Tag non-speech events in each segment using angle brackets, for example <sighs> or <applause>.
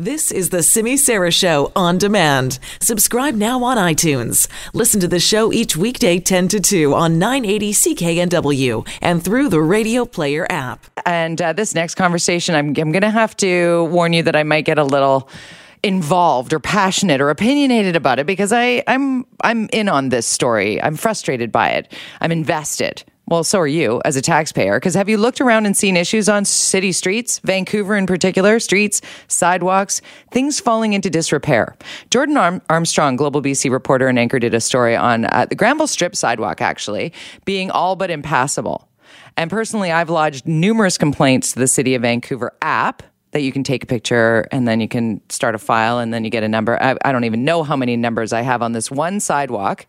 This is the Simi Sara Show on demand. Subscribe now on iTunes. Listen to the show each weekday 10 to 2 on 980 CKNW and through the Radio Player app. And uh, this next conversation, I'm, I'm going to have to warn you that I might get a little involved or passionate or opinionated about it because I, I'm I'm in on this story. I'm frustrated by it. I'm invested. Well, so are you as a taxpayer. Because have you looked around and seen issues on city streets, Vancouver in particular, streets, sidewalks, things falling into disrepair? Jordan Arm- Armstrong, Global BC reporter and anchor, did a story on uh, the Granville Strip sidewalk actually being all but impassable. And personally, I've lodged numerous complaints to the City of Vancouver app that you can take a picture and then you can start a file and then you get a number. I, I don't even know how many numbers I have on this one sidewalk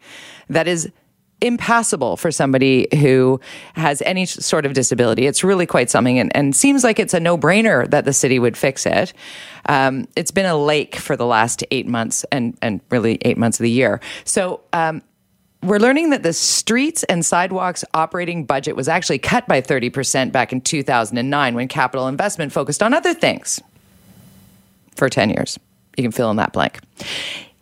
that is impassable for somebody who has any sort of disability. It's really quite something and, and seems like it's a no brainer that the city would fix it. Um, it's been a lake for the last eight months and, and really eight months of the year. So, um, we're learning that the streets and sidewalks operating budget was actually cut by 30% back in 2009 when capital investment focused on other things for 10 years. You can fill in that blank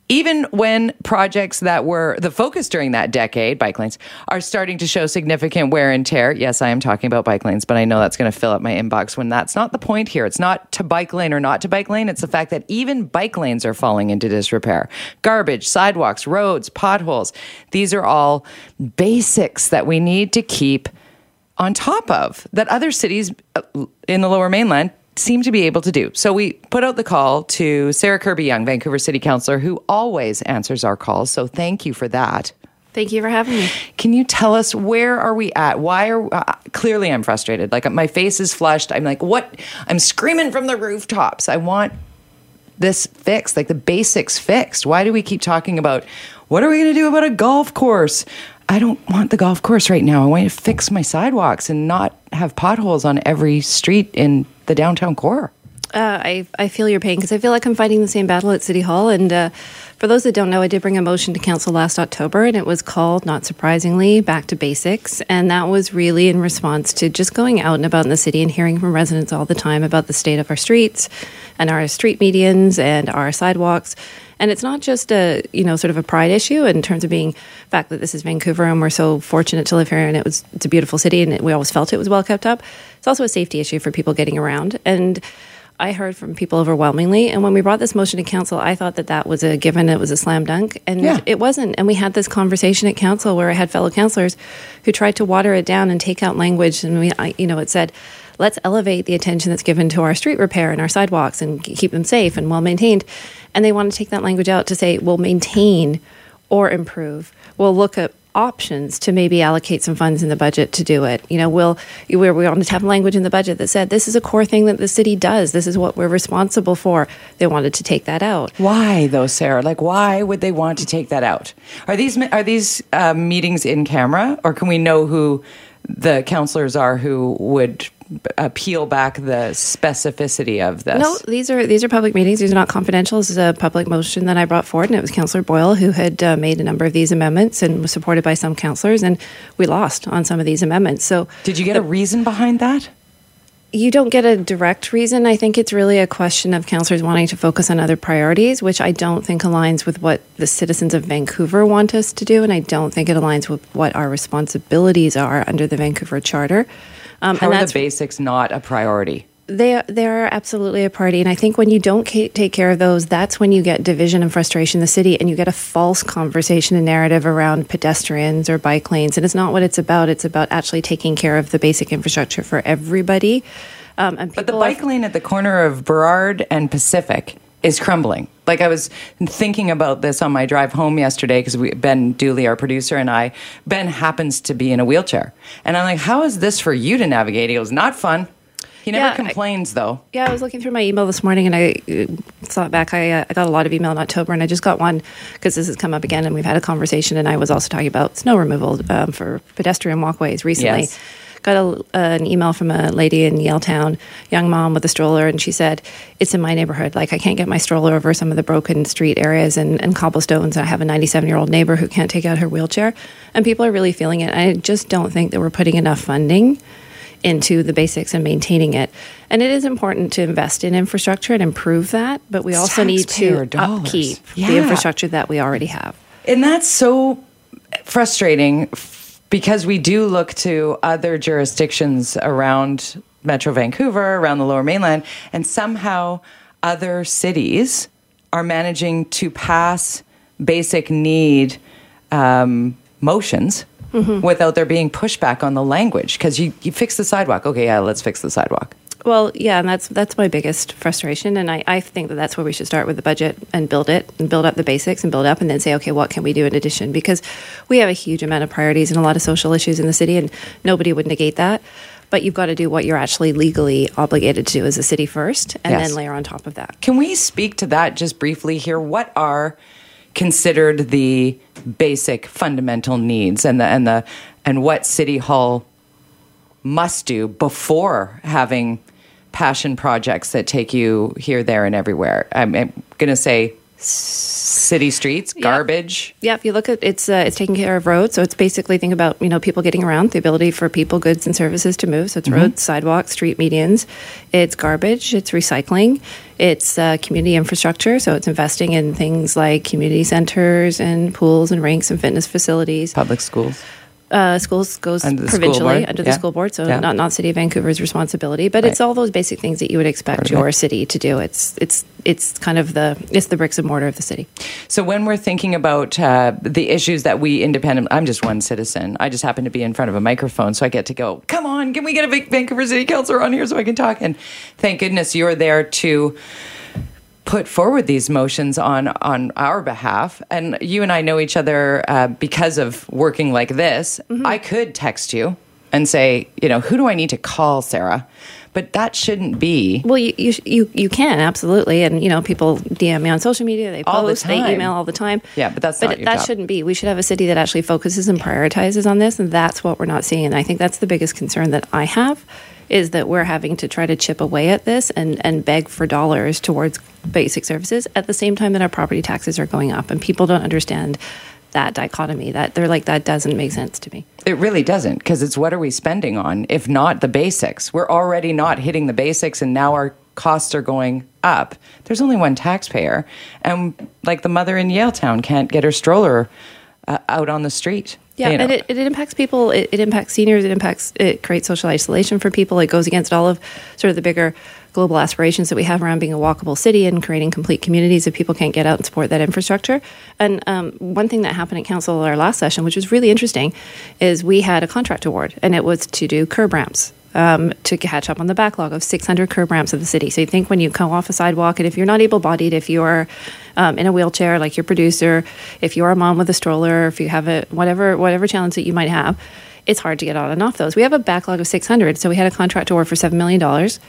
even when projects that were the focus during that decade, bike lanes, are starting to show significant wear and tear. Yes, I am talking about bike lanes, but I know that's going to fill up my inbox when that's not the point here. It's not to bike lane or not to bike lane. It's the fact that even bike lanes are falling into disrepair. Garbage, sidewalks, roads, potholes. These are all basics that we need to keep on top of that other cities uh, in the lower mainland seem to be able to do. So we put out the call to Sarah Kirby-Yung, Vancouver City Councilor, who always answers our calls. So thank you for that. Thank you for having me. Can you tell us where are we at? Why are uh, clearly I'm frustrated. Like my face is flushed. I'm like, what? I'm screaming from the rooftops. I want this fixed, like the basics fixed. Why do we keep talking about what are we going to do about a golf course? I don't want the golf course right now. I want to fix my sidewalks and not have potholes on every street in the downtown core. Uh, I, I feel your pain because I feel like I'm fighting the same battle at City Hall. And uh, for those that don't know, I did bring a motion to council last October, and it was called, not surprisingly, Back to Basics. And that was really in response to just going out and about in the city and hearing from residents all the time about the state of our streets and our street medians and our sidewalks and it's not just a, you know, sort of a pride issue in terms of being fact that this is Vancouver and we're so fortunate to live here and it was it's a beautiful city and it, we always felt it was well kept up. It's also a safety issue for people getting around and I heard from people overwhelmingly. And when we brought this motion to council, I thought that that was a given, it was a slam dunk. And yeah. it wasn't. And we had this conversation at council where I had fellow councillors who tried to water it down and take out language. And we, I, you know, it said, let's elevate the attention that's given to our street repair and our sidewalks and keep them safe and well maintained. And they want to take that language out to say, we'll maintain or improve. We'll look at options to maybe allocate some funds in the budget to do it. You know, we'll we're, we want to have language in the budget that said this is a core thing that the city does. This is what we're responsible for. They wanted to take that out. Why though, Sarah? Like, why would they want to take that out? Are these are these uh, meetings in camera, or can we know who the councillors are who would uh, peel back the specificity of this. No, these are these are public meetings. These are not confidential. This is a public motion that I brought forward, and it was Councillor Boyle who had uh, made a number of these amendments and was supported by some councillors, and we lost on some of these amendments. So, did you get the, a reason behind that? You don't get a direct reason. I think it's really a question of councillors wanting to focus on other priorities, which I don't think aligns with what the citizens of Vancouver want us to do, and I don't think it aligns with what our responsibilities are under the Vancouver Charter. Um, How are the basics not a priority? They they are absolutely a party, and I think when you don't take care of those, that's when you get division and frustration in the city, and you get a false conversation and narrative around pedestrians or bike lanes, and it's not what it's about. It's about actually taking care of the basic infrastructure for everybody. Um, but the bike lane at the corner of Burrard and Pacific is crumbling. Like I was thinking about this on my drive home yesterday because Ben Dooley, our producer, and I, Ben happens to be in a wheelchair, and I'm like, "How is this for you to navigate?" He goes, "Not fun." He never yeah, complains, I, though. Yeah, I was looking through my email this morning and I uh, saw it back. I, uh, I got a lot of email in October and I just got one because this has come up again and we've had a conversation. And I was also talking about snow removal um, for pedestrian walkways recently. Yes got a, an email from a lady in Yaletown, young mom with a stroller, and she said, It's in my neighborhood. Like, I can't get my stroller over some of the broken street areas and, and cobblestones. I have a 97 year old neighbor who can't take out her wheelchair. And people are really feeling it. I just don't think that we're putting enough funding into the basics and maintaining it. And it is important to invest in infrastructure and improve that, but we also need to dollars. upkeep Yeah. the infrastructure that we already have. And that's so frustrating because we do look to other jurisdictions around Metro Vancouver, around the lower mainland, and somehow other cities are managing to pass basic need um, motions Mm-hmm. without there being pushback on the language. Because you, you fix the sidewalk. Okay, yeah, let's fix the sidewalk. Well, yeah, and that's that's my biggest frustration, and I, I think that that's where we should start with the budget and build it and build up the basics and build up, and then say, okay, what can we do in addition? Because we have a huge amount of priorities and a lot of social issues in the city, and nobody would negate that. But you've got to do what you're actually legally obligated to do as a city first, and Yes. then layer on top of that. Can we speak to that just briefly here? What are considered the basic fundamental needs and the and the and what City Hall must do before having passion projects that take you here, there, and everywhere? I'm, I'm going to say city streets, garbage. Yeah, if you look at it's uh, it's taking care of roads, so it's basically think about you know people getting around, the ability for people, goods, and services to move. So it's roads, sidewalks, street medians. It's garbage. It's recycling. It's uh, community infrastructure. So it's investing in things like community centers and pools and rinks and fitness facilities. Public schools. Uh, schools goes Under the provincially under the yeah. school board, so Yeah. not not City of Vancouver's responsibility, but it's all those basic things that you would expect your it. city to do. It's it's it's kind of the it's the bricks and mortar of the city. So when we're thinking about uh, the issues that we independent, I'm just one citizen. I just happen to be in front of a microphone, so I get to go. Come on, can we get a Vancouver City Councilor on here so I can talk? And thank goodness you're there to put forward these motions on on our behalf. And you and I know each other uh, because of working like this. I could text you and say, you know, who do I need to call, Sarah? But that shouldn't be. Well, you, you you you can absolutely, and you know people DM me on social media. They All the post, they email all the time. Yeah, but that's but that job. shouldn't be. We should have a city that actually focuses and prioritizes on this, and that's what we're not seeing. And I think that's the biggest concern that I have, is that we're having to try to chip away at this and and beg for dollars towards basic services at the same time that our property taxes are going up, and people don't understand that dichotomy. That they're like that doesn't make sense to me. It really doesn't because it's what are we spending on if not the basics? We're already not hitting the basics and now our costs are going up. There's only one taxpayer. And like the mother in Yaletown can't get her stroller uh, out on the street. Yeah, You know. and it, it impacts people. It, it impacts seniors. It impacts. It creates social isolation for people. It goes against all of sort of the bigger global aspirations that we have around being a walkable city and creating complete communities if people can't get out and support that infrastructure. And um, one thing that happened at council our last session, which was really interesting, is we had a contract award, and it was to do curb ramps. Um, to catch up on the backlog of 600 curb ramps of the city. So you think when you come off a sidewalk, and if you're not able-bodied, if you're um, in a wheelchair, like your producer, if you're a mom with a stroller, if you have a whatever whatever challenge that you might have, it's hard to get on and off those. We have a backlog of 600, so we had a contract award for seven million dollars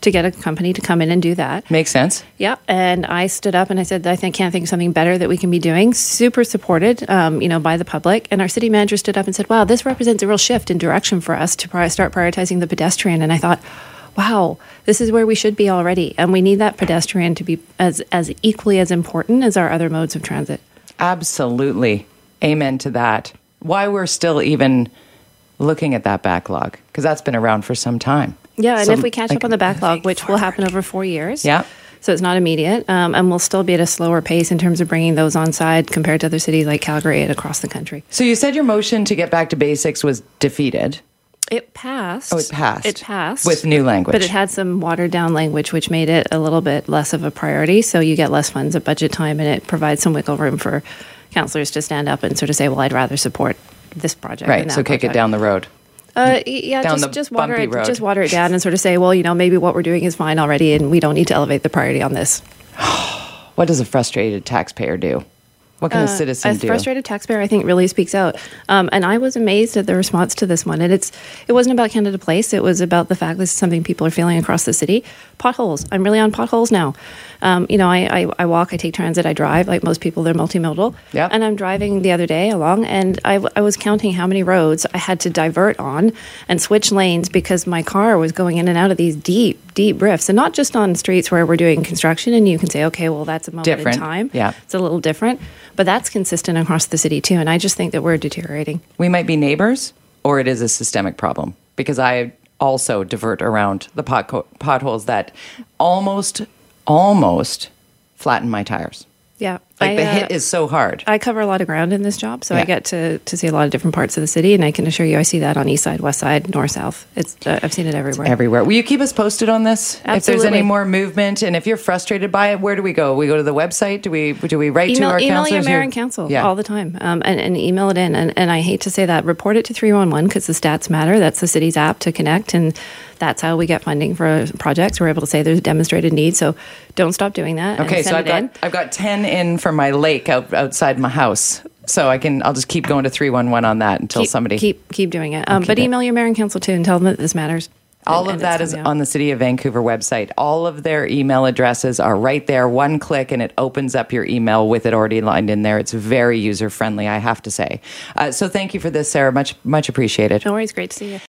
to get a company to come in and do that. Makes sense. Yeah, and I stood up and I said, I think can't think of something better that we can be doing. Super supported, um, you know, by the public. And our city manager stood up and said, "Wow, this represents a real shift in direction for us to pri- start prioritizing the pedestrian." And I thought, "Wow, this is where we should be already, and we need that pedestrian to be as as equally as important as our other modes of transit." Absolutely. Amen to that. Why we're still even looking at that backlog because that's been around for some time. Yeah, and So, if we catch like, up on the backlog, moving which will happen over four years, Yeah. so it's not immediate, um, and we'll still be at a slower pace in terms of bringing those on side compared to other cities like Calgary and across the country. So you said your motion to get back to basics was defeated. It passed. Oh, it passed. It passed With new language. but it had some watered down language, which made it a little bit less of a priority. So you get less funds at budget time, and it provides some wiggle room for councillors to stand up and sort of say, "Well, I'd rather support this project." Right. So kick it down the road. Uh, yeah, just, just water it, road. just water it down, and sort of say, "Well, you know, maybe what we're doing is fine already, and we don't need to elevate the priority on this." <sighs> What does a frustrated taxpayer do? What can a Uh, citizen a do? frustrated taxpayer, I think, really speaks out. Um, and I was amazed at the response to this one. And it's it wasn't about Canada Place. It was about the fact this is something people are feeling across the city. Potholes. I'm really on potholes now. Um, you know, I, I, I walk, I take transit, I drive. Like most people, they're multimodal. Yeah. And I'm driving the other day along, and I, I was counting how many roads I had to divert on and switch lanes because my car was going in and out of these deep, deep drifts. And not just on streets where we're doing construction, and you can say, okay, well, that's a moment Different. in time. Yeah. It's a little different, but that's consistent across the city too. And I just think that we're deteriorating. we might be neighbors or it is a systemic problem because I also divert around the pot potholes that almost, almost flatten my tires. Yeah. Like I, the uh, hit is so hard. I cover a lot of ground in this job, so Yeah. I get to, to see a lot of different parts of the city, and I can assure you, I see that on east side, west side, north, south. It's uh, I've seen it everywhere. Everywhere. Will you keep us posted on this? If there's any more movement, and if you're frustrated by it, where do we go? We go to the website. Do we do we write to email, our email your mayor and council Yeah. all the time um, and, and email it in and, and i hate to say that report it to 311 because the stats matter that's the city's app to connect and that's how we get funding for projects we're able to say there's a demonstrated need so don't stop doing that Okay, so I've got in. I've got ten in for my lake out, outside my house, so I can I'll just keep going to three one one on that until keep, somebody. keep keep doing it um, keep but it. email your mayor and council too and tell them that this matters all And- of and that is out. on the City of Vancouver website. All of their email addresses are right there. One click and it opens up your email with it already lined in there. It's very user friendly, I have to say. Uh, so thank you for this, Sarah. Much much appreciated. no worries great to see you